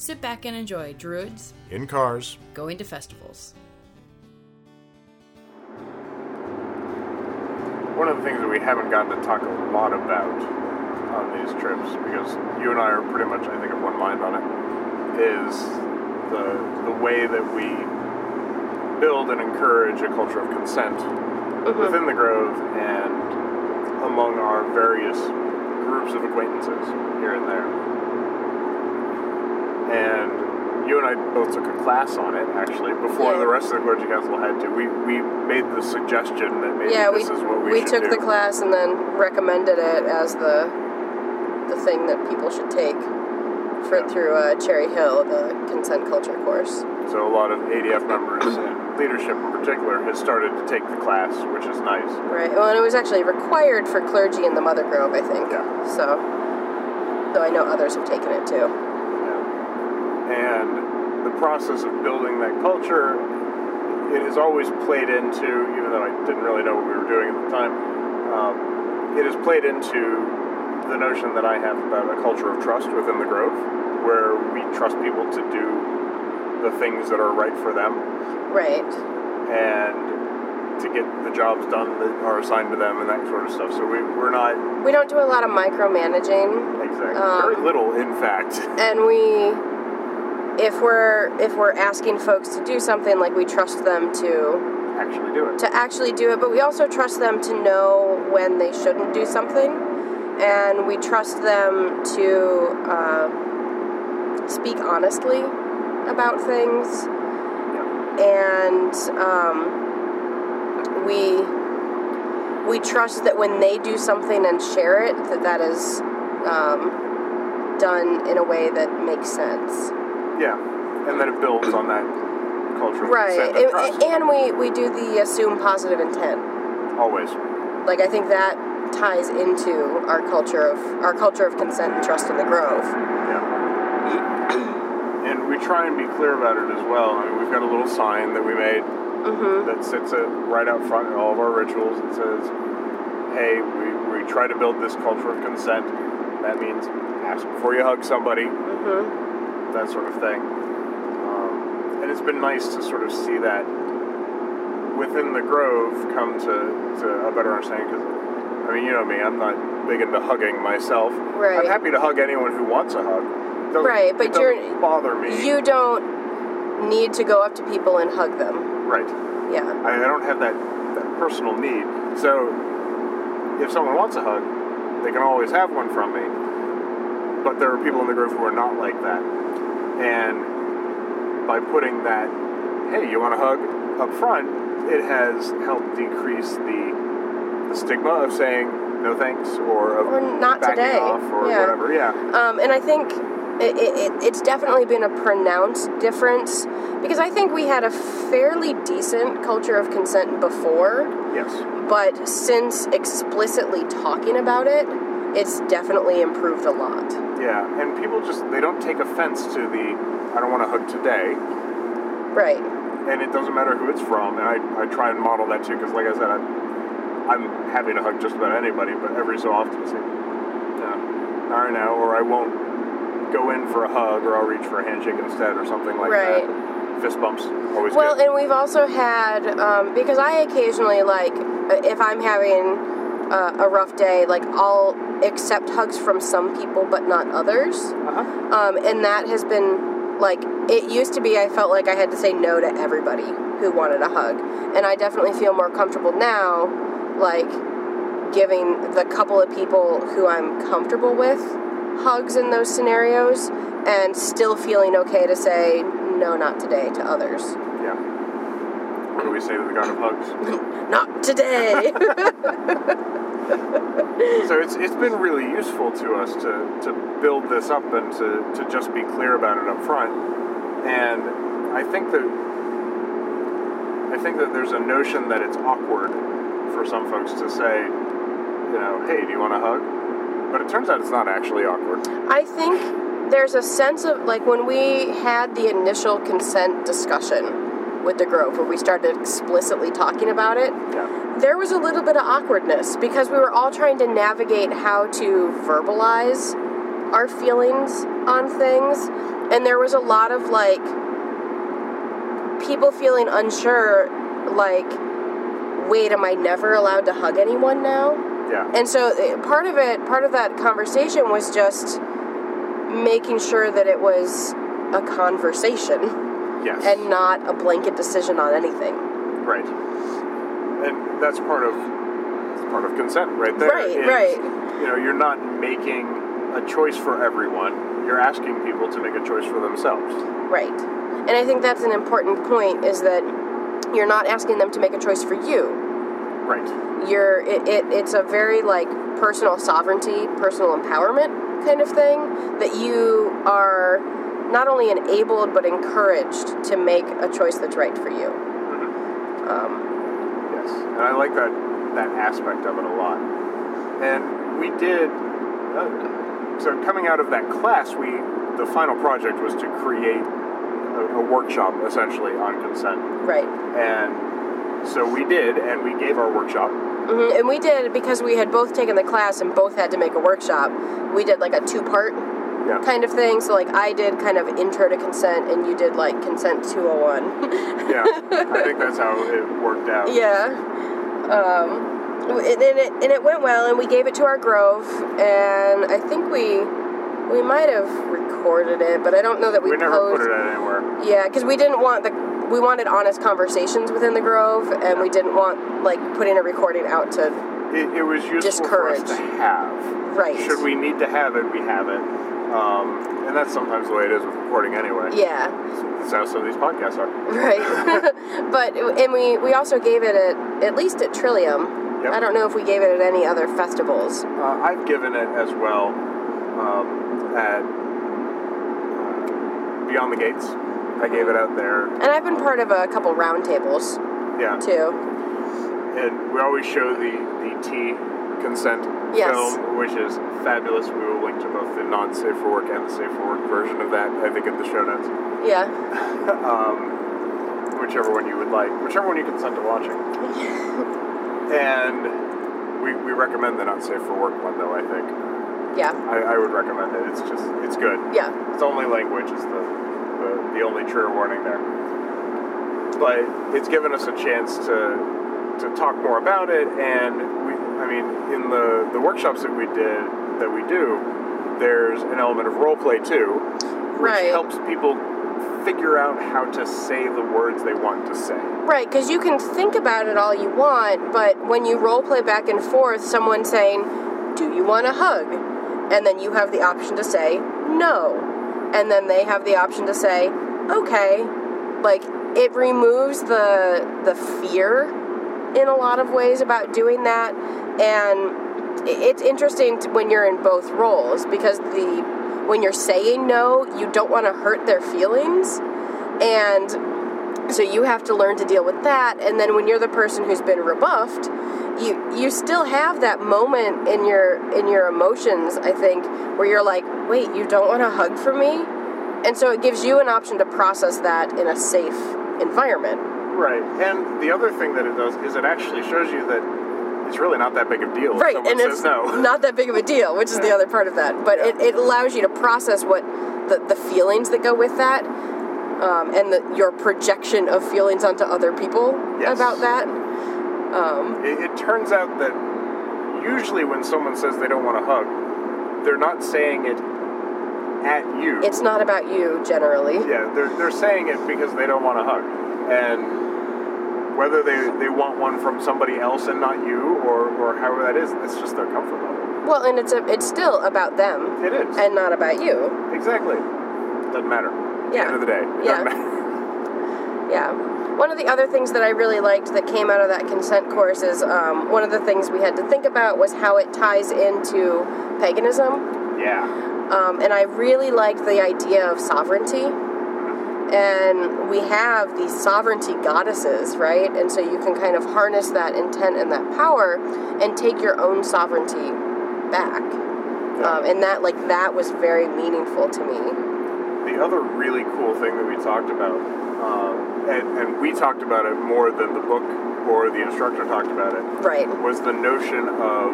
sit back and enjoy Druids In cars, going to festivals. One of the things that we haven't gotten to talk a lot about on these trips, because you and I are pretty much, I think, of one mind on it, is the the way that we build and encourage a culture of consent mm-hmm. within the Grove and among our various groups of acquaintances here and there. And you and I both took a class on it, actually, before Yeah. the rest of the clergy council had to. We we made the suggestion that maybe yeah, we, this is what we, we took do. the class and then recommended it as the the thing that people should take for Yeah. through uh, Cherry Hill, the consent culture course. So a lot of ADF members and leadership in particular has started to take the class, which is nice. Right. Well, and it was actually required for clergy in the Mother Grove, I think. Yeah. So, though I know others have taken it too. And the process of building that culture, it has always played into, even though I didn't really know what we were doing at the time, um, it has played into the notion that I have about a culture of trust within the Grove, where we trust people to do the things that are right for them Right. and to get the jobs done that are assigned to them and that sort of stuff. So we, we're not We don't do a lot of micromanaging, exactly Um, very little, in fact. and we, if we're if we're asking folks to do something, like we trust them to Actually, do it. to actually do it, but we also trust them to know when they shouldn't do something, and we trust them to uh, speak honestly about things, and um, we we trust that when they do something and share it, that that is um, done in a way that makes sense. Yeah, and then it builds on that culture Right, and we we do the assume positive intent. Always. like I think that ties into our culture of our culture of consent and trust in the Grove. Yeah. and we try and be clear about it as well. I mean, we've got a little sign that we made Mm-hmm. that sits right out front in all of our rituals. and says, "Hey, we, we try to build this culture of consent. That means ask before you hug somebody, Mm-hmm. That sort of thing." Um, and it's been nice to sort of see that within the grove come to, to a better understanding. Because I mean, you know me, I'm not big into hugging myself. Right. I'm happy to hug anyone who wants a hug. Right, but you're- bother me. You don't need to go up to people and hug them. right. Yeah. I, I don't have that, that personal need. So if someone wants a hug, they can always have one from me. But there are people in the grove who are not like that. And by putting that, hey, you want a hug up front, it has helped decrease the, the stigma of saying no thanks or of Or not backing today. off or Yeah. whatever. Yeah. Um, and I think it, it, it- it's definitely been a pronounced difference because I think we had a fairly decent culture of consent before, Yes. but since explicitly talking about it, it's definitely improved a lot. Yeah. And people just, they don't take offense to the, I don't want to hug today. Right. and it doesn't matter who it's from. And I, I try and model that too, because like I said, I'm, I'm happy to hug just about anybody, but every so often say, yeah, all right now, or I won't go in for a hug, or I'll reach for a handshake instead, or something like Right. that. Fist bumps, always Well, good. and we've also had um, because I occasionally like if I'm having uh, a rough day, like I'll accept hugs from some people but not others, uh-huh. um, and that has been like it used to be. I felt like I had to say no to everybody who wanted a hug. And I definitely feel more comfortable now, like giving the couple of people who I'm comfortable with hugs in those scenarios and still feeling okay to say no, not today to others. Yeah. What do we say to the god of hugs? Not today. So it's it's been really useful to us to, to build this up and to, to just be clear about it up front. And I think that I think that there's a notion that it's awkward for some folks to say, you know, hey, do you want a hug? But it turns out it's not actually awkward. I think there's a sense of like when we had the initial consent discussion with the Grove, where we started explicitly talking about it, Yeah. There was a little bit of awkwardness because we were all trying to navigate how to verbalize our feelings on things. And there was a lot of like people feeling unsure, like, wait, am I never allowed to hug anyone now? Yeah. And so eh, part of it, part of that conversation was just making sure that it was a conversation yes. and not a blanket decision on anything. Right. And that's part of that's part of consent right there. Right, is, right. You know, you're not making a choice for everyone. You're asking people to make a choice for themselves. Right. And I think that's an important point is that you're not asking them to make a choice for you. Right. You're it, it it's a very like personal sovereignty, personal empowerment kind of thing that you are not only enabled but encouraged to make a choice that's right for you. And I like that that aspect of it a lot. And we did uh, so coming out of that class, we the final project was to create a, a workshop essentially on consent. right. And so we did, and we gave our workshop. hmm And we did because we had both taken the class and both had to make a workshop. We did like a two part Yeah. kind of thing. So like I did kind of intro to consent, and you did like consent 201. Yeah. I think that's how it worked out. yeah. Um, and, and it and it went well, and we gave it to our grove, and I think we we might have recorded it, but I don't know that we, We never posed. put it anywhere. Yeah, because we didn't want the we wanted honest conversations within the grove, and we didn't want like putting a recording out to It, it was useful for us to have. Right. Should we need to have it, we have it. Um, and that's sometimes the way it is with recording anyway. yeah. That's how some of these podcasts are. Right. but and we we also gave it at at least at Trillium. Yep. I don't know if we gave it at any other festivals. Uh, I've given it as well um, at uh, Beyond the Gates. I gave it out there. And I've been part of a couple roundtables Yeah. too. And we always show the, the Tea consent Yes. film, which is fabulous. We will link to both the non safe for work and the safe for work version of that, I think, in the show notes. Yeah. um, whichever one you would like, whichever one you consent to watching. and we, we recommend the not safe for work one, though. I think Yeah. I, I would recommend it. It's just it's good. Yeah. It's only language is the, the the only trigger warning there. But it's given us a chance to to talk more about it, and we I mean in the the workshops that we did that we do, there's an element of role play too, which Right. helps people figure out how to say the words they want to say. Right, because you can think about it all you want, but when you role play back and forth, someone saying, Do you want a hug? And then you have the option to say, No. And then they have the option to say, Okay. Like, it removes the, the fear in a lot of ways about doing that. And it's interesting to, when you're in both roles because the when you're saying no, you don't want to hurt their feelings. And so you have to learn to deal with that. And then when you're the person who's been rebuffed, you you still have that moment in your in your emotions, I think, where you're like, wait, you don't want a hug from me? And so it gives you an option to process that in a safe environment. Right. And the other thing that it does is it actually shows you that it's really not that big of a deal. Right, and it's no. not that big of a deal, which is the other part of that. But it, it allows you to process what the, the feelings that go with that, um, and the, your projection of feelings onto other people Yes. about that. Um, It, it turns out that usually when someone says they don't want a hug, they're not saying it at you. it's not about you generally. yeah, they're, they're saying it because they don't want a hug. And Whether they, they want one from somebody else and not you, or, or however that is, it's just their comfort level. Well, and it's a, it's still about them It is. and not about you. exactly. Doesn't matter. Yeah. end of the day. it Yeah. Doesn't matter. Yeah. One of the other things that I really liked that came out of that consent course is um, one of the things we had to think about was how it ties into paganism. Yeah. Um, and I really liked the idea of sovereignty. And we have these sovereignty goddesses, right? And so you can kind of harness that intent and that power and take your own sovereignty back. Um, and that, like, that was very meaningful to me. The other really cool thing that we talked about, um, and, and we talked about it more than the book or the instructor talked about it, Right. was the notion of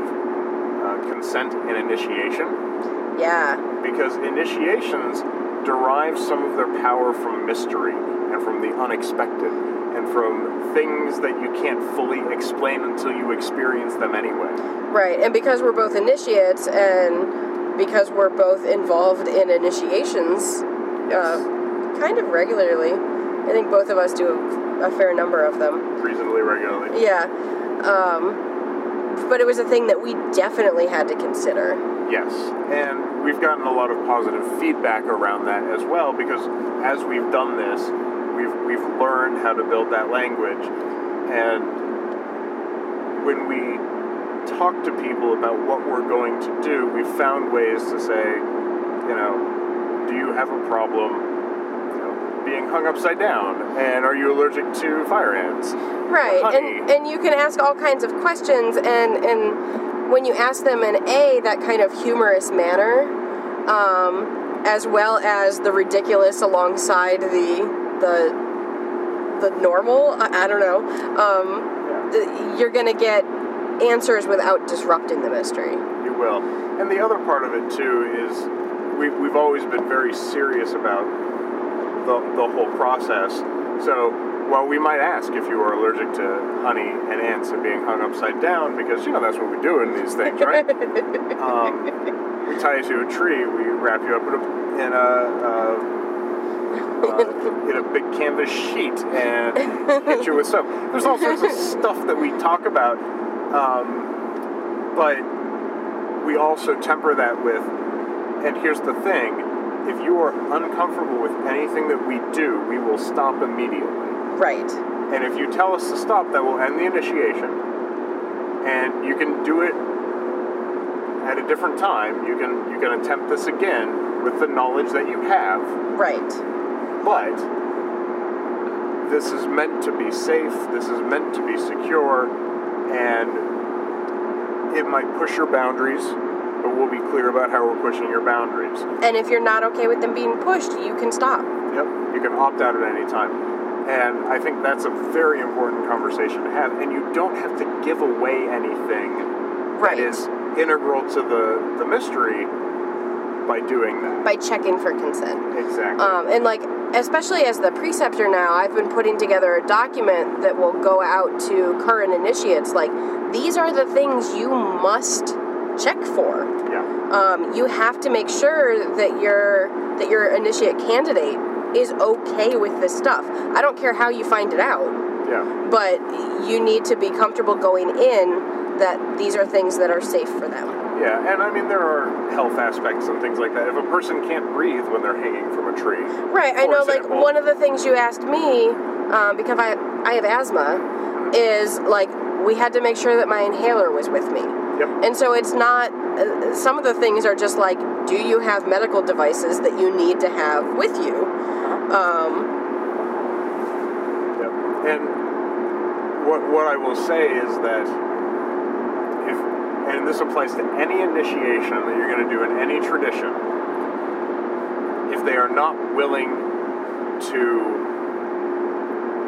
uh, consent and initiation. Yeah. Because initiations derive some of their power from mystery and from the unexpected and from things that you can't fully explain until you experience them anyway. Right, and because we're both initiates and because we're both involved in initiations uh, kind of regularly, I think both of us do a, a fair number of them. Reasonably regularly. Yeah. Um, but it was a thing that we definitely had to consider. Yes, and we've gotten a lot of positive feedback around that as well because as we've done this, we've we've learned how to build that language, and when we talk to people about what we're going to do, we've found ways to say, you know, do you have a problem? Being hung upside down, and are you allergic to fire ants? Right, and and you can ask all kinds of questions, and and when you ask them in a that kind of humorous manner, um, as well as the ridiculous alongside the the the normal, I, I don't know, um, th- you're gonna get answers without disrupting the mystery. You will. And the other part of it too is we've, we've always been very serious about the, the whole process. So while we might ask if you are allergic to honey and ants and being hung upside down, because you know that's what we do in these things, right? um, we tie you to a tree, we wrap you up in a, in a uh, uh, in a big canvas sheet and hit you with soap. There's all sorts of stuff that we talk about, um, but we also temper that with, and here's the thing if you are uncomfortable with anything that we do, we will stop immediately. Right. And if you tell us to stop, that will end the initiation. And you can do it at a different time. You can you can attempt this again with the knowledge that you have. Right. But this is meant to be safe. This is meant to be secure, and it might push your boundaries. But we'll be clear about how we're pushing your boundaries. And if you're not okay with them being pushed, you can stop. Yep, you can opt out at any time. And I think that's a very important conversation to have. And you don't have to give away anything Right. that is integral to the, the mystery by doing that. By checking for consent. Exactly. Um, and like, especially as the preceptor now, I've been putting together a document that will go out to current initiates. Like, these are the things you must check for. yeah. Um, you have to make sure that your that your initiate candidate is okay with this stuff. I don't care how you find it out, Yeah. but you need to be comfortable going in that these are things that are safe for them. Yeah. And I mean, there are health aspects and things like that. If a person can't breathe when they're hanging from a tree, Right. I know. Like one of the things you asked me, um, because I I have asthma, is like we had to make sure that my inhaler was with me. Yep. And so it's not. Uh, some of the things are just like, do you have medical devices that you need to have with you? Um, Yep. And what what I will say is that if and this applies to any initiation that you're going to do in any tradition, if they are not willing to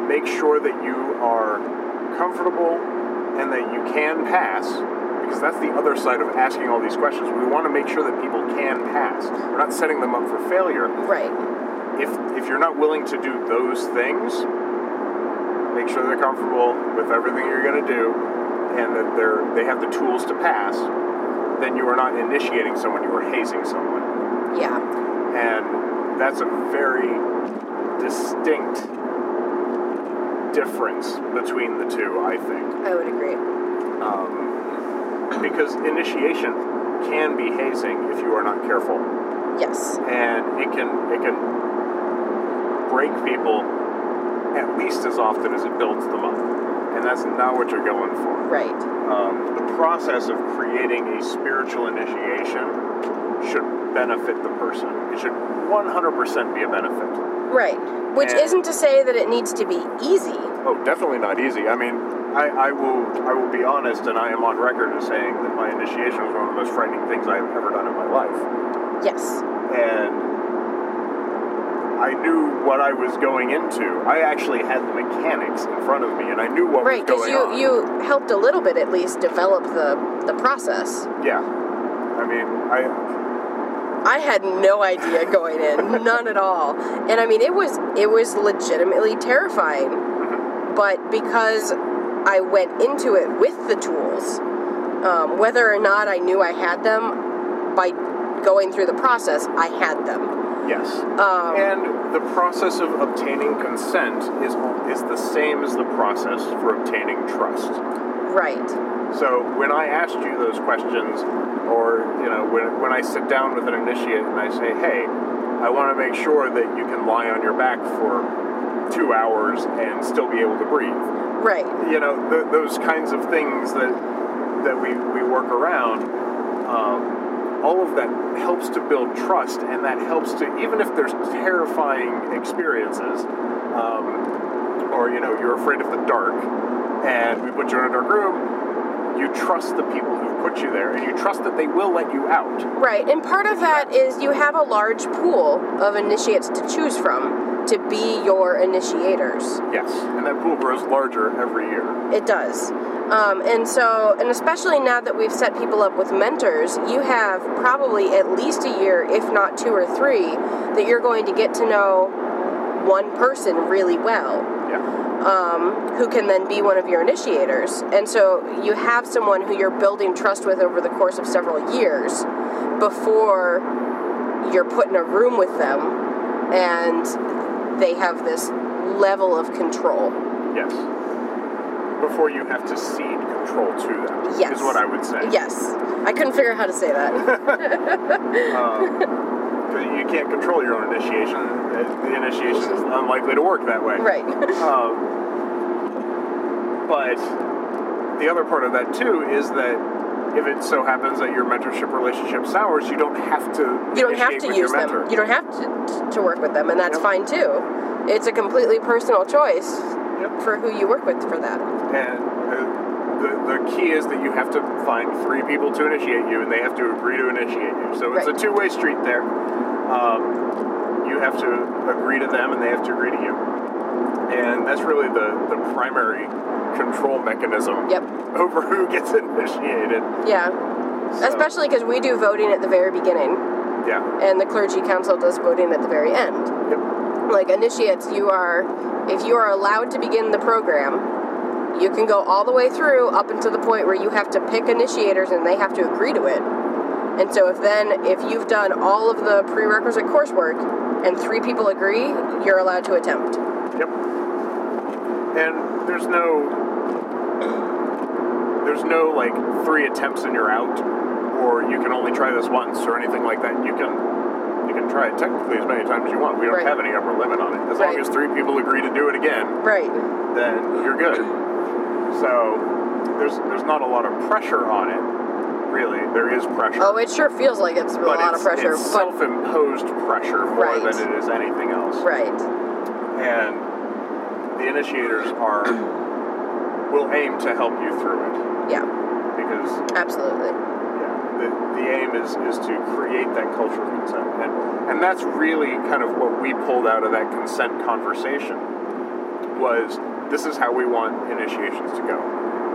make sure that you are comfortable and that you can pass, because that's the other side of asking all these questions. We want to make sure that people can pass. We're not setting them up for failure right. if if you're not willing to do those things, make sure they're comfortable with everything you're going to do, and that they're they have the tools to pass. Then you are not initiating someone; you are hazing someone, Yeah. and that's a very distinct difference between the two, I think. I would agree. Um, because initiation can be hazing if you are not careful. Yes. And it can it can break people at least as often as it builds them up. And that's not what you're going for. Right. Um, the process of creating a spiritual initiation should benefit the person. It should 100% be a benefit. Right. Which And- isn't to say that it needs to be easy. Oh, definitely not easy. I mean, I, I will I will be honest, and I am on record as saying that my initiation was one of the most frightening things I've ever done in my life. Yes. And I knew what I was going into. I actually had the mechanics in front of me, and I knew what Right, was going you on. Right, because you helped a little bit at least develop the the process. Yeah. I mean, I I had no idea going in, none at all. And I mean, it was it was legitimately terrifying. But because I went into it with the tools, um, whether or not I knew I had them, by going through the process, I had them. Yes. Um, and the process of obtaining consent is is the same as the process for obtaining trust. right. So when I asked you those questions, or you know, when, when I sit down with an initiate and I say, "Hey, I want to make sure that you can lie on your back for two hours and still be able to breathe," Right. you know, th- those kinds of things that that we we work around. Um, all of that helps to build trust, and that helps to even if there's terrifying experiences, um, or you know, you're afraid of the dark, and we put you in a dark room you trust the people who put you there and you trust that they will let you out. Right, and part of that is you have a large pool of initiates to choose from to be your initiators. Yes. And that pool grows larger every year. It does. Um, and so, and especially now that we've set people up with mentors, you have probably at least a year, if not two or three, that you're going to get to know one person really well. Yeah. um, who can then be one of your initiators. And so you have someone who you're building trust with over the course of several years before you're put in a room with them and they have this level of control. Yes. Before you have to cede control to them. Yes. Is what I would say. Yes. I couldn't figure out how to say that. Because you can't control your own initiation. The initiation is unlikely to work that way. right. Um, but the other part of that too is that if it so happens that your mentorship relationship sours, you don't have to. You don't have to use them. You don't have to, to work with them, and that's Yep. fine too. It's a completely personal choice Yep. for who you work with for that. And the, the key is that you have to find three people to initiate you, and they have to agree to initiate you. So it's Right. a two way street there. Um, you have to agree to them, and they have to agree to you. And that's really the, the primary control mechanism Yep. over who gets initiated. Yeah. So, Especially because we do voting at the very beginning. Yeah. and the clergy council does voting at the very end. Yep. Like initiates, you are, if you are allowed to begin the program, you can go all the way through up until the point where you have to pick initiators and they have to agree to it. And so if then, if you've done all of the prerequisite coursework and three people agree, you're allowed to attempt. Yep. And there's no there's no like three attempts and you're out, or you can only try this once or anything like that. You can you can try it technically as many times as you want. We don't Right. have any upper limit on it. As long as three people agree to do it again, Right. then you're good. So there's there's not a lot of pressure on it. Really, there is pressure. Oh, it sure feels like it's a but lot it's, of pressure, it's but self-imposed pressure more Right. than it is anything else right. and the initiators are will aim to help you through it Yeah, because absolutely. The, the aim is is to create that culture of consent. And and that's really kind of what we pulled out of that consent conversation was this is how we want initiations to go.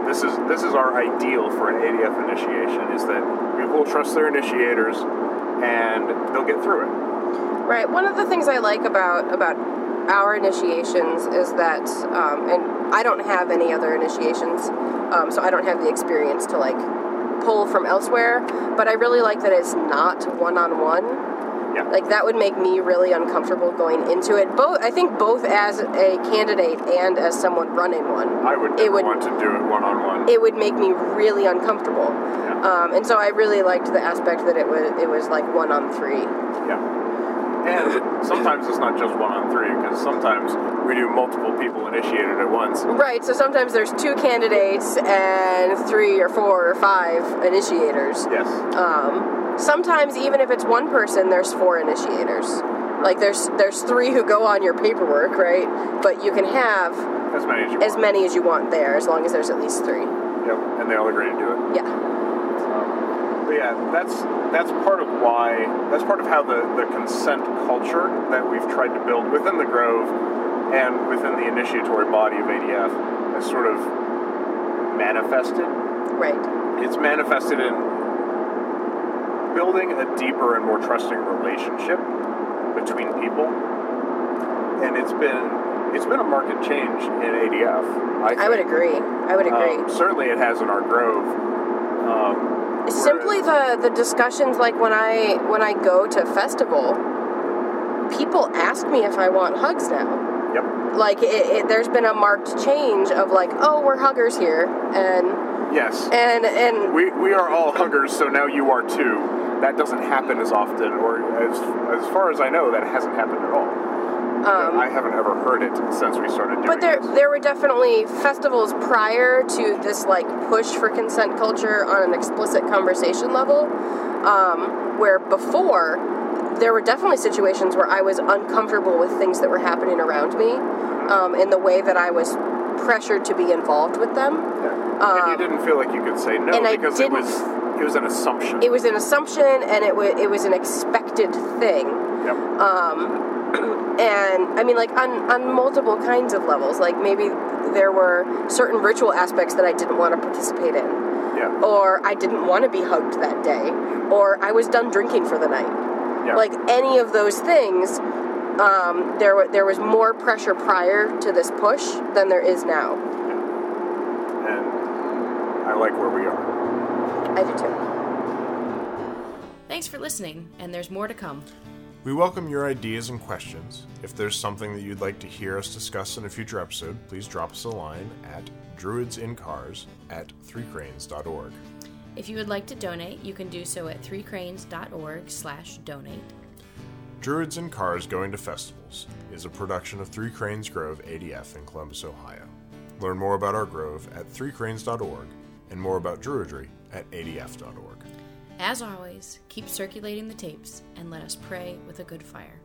This is this is our ideal for an ADF initiation is that people will trust their initiators and they'll get through it. Right. One of the things I like about about our initiations is that, um, and I don't have any other initiations, um, so I don't have the experience to like pull from elsewhere. But I really like that it's not one on one. Yeah. Like that would make me really uncomfortable going into it. Both, I think, both as a candidate and as someone running one. I would It would- want to do it one on one. It would make me really uncomfortable. Yeah. Um, and so I really liked the aspect that it was it was like one on three. Yeah. And sometimes it's not just one on three, because sometimes we do multiple people initiated at once. Right. So sometimes there's two candidates and three or four or five initiators. Yes. Um, sometimes even if it's one person, there's four initiators. Like there's there's three who go on your paperwork, right? But you can have As many as you as want. many as you want there, as long as there's at least three. Yep. And they all agree to do it. Yeah. But yeah, that's that's part of why that's part of how the, the consent culture that we've tried to build within the Grove and within the initiatory body of ADF has sort of manifested. Right. It's manifested in building a deeper and more trusting relationship between people. And it's been it's been a market change in ADF. I, I would agree. I would agree. Um, certainly, it has in our Grove. Um, Simply the the discussions like when I when I go to festival, people ask me if I want hugs now. Yep. Like it, it, there's been a marked change of like, oh, we're huggers here, and Yes. and and We, we are all huggers, so now you are too. That doesn't happen as often, or as as far as I know, that hasn't happened at all. I haven't ever heard it since we started doing Um, But there, this. there were definitely festivals prior to this like push for consent culture on an explicit conversation level, um, where before there were definitely situations where I was uncomfortable with things that were happening around me, um, in the way that I was pressured to be involved with them. Yeah. and you didn't feel like you could say no um, because it was it was an assumption. It was an assumption, and it was it was an expected thing. yep. And I mean, like on on multiple kinds of levels. Like maybe there were certain ritual aspects that I didn't want to participate in. yeah. or I didn't want to be hugged that day, or I was done drinking for the night. yeah. Like any of those things, um, there wa- there was more pressure prior to this push than there is now. and I like where we are. I do too. Thanks for listening, and there's more to come. We welcome your ideas and questions. If there's something that you'd like to hear us discuss in a future episode, please drop us a line at druidsincars at threecranes.org. If you would like to donate, you can do so at threecranes.org slash donate. Druids in Cars Going to Festivals is a production of Three Cranes Grove ADF in Columbus, Ohio. Learn more about our grove at threecranes.org and more about Druidry at adf.org. As always, keep circulating the tapes and let us pray with a good fire.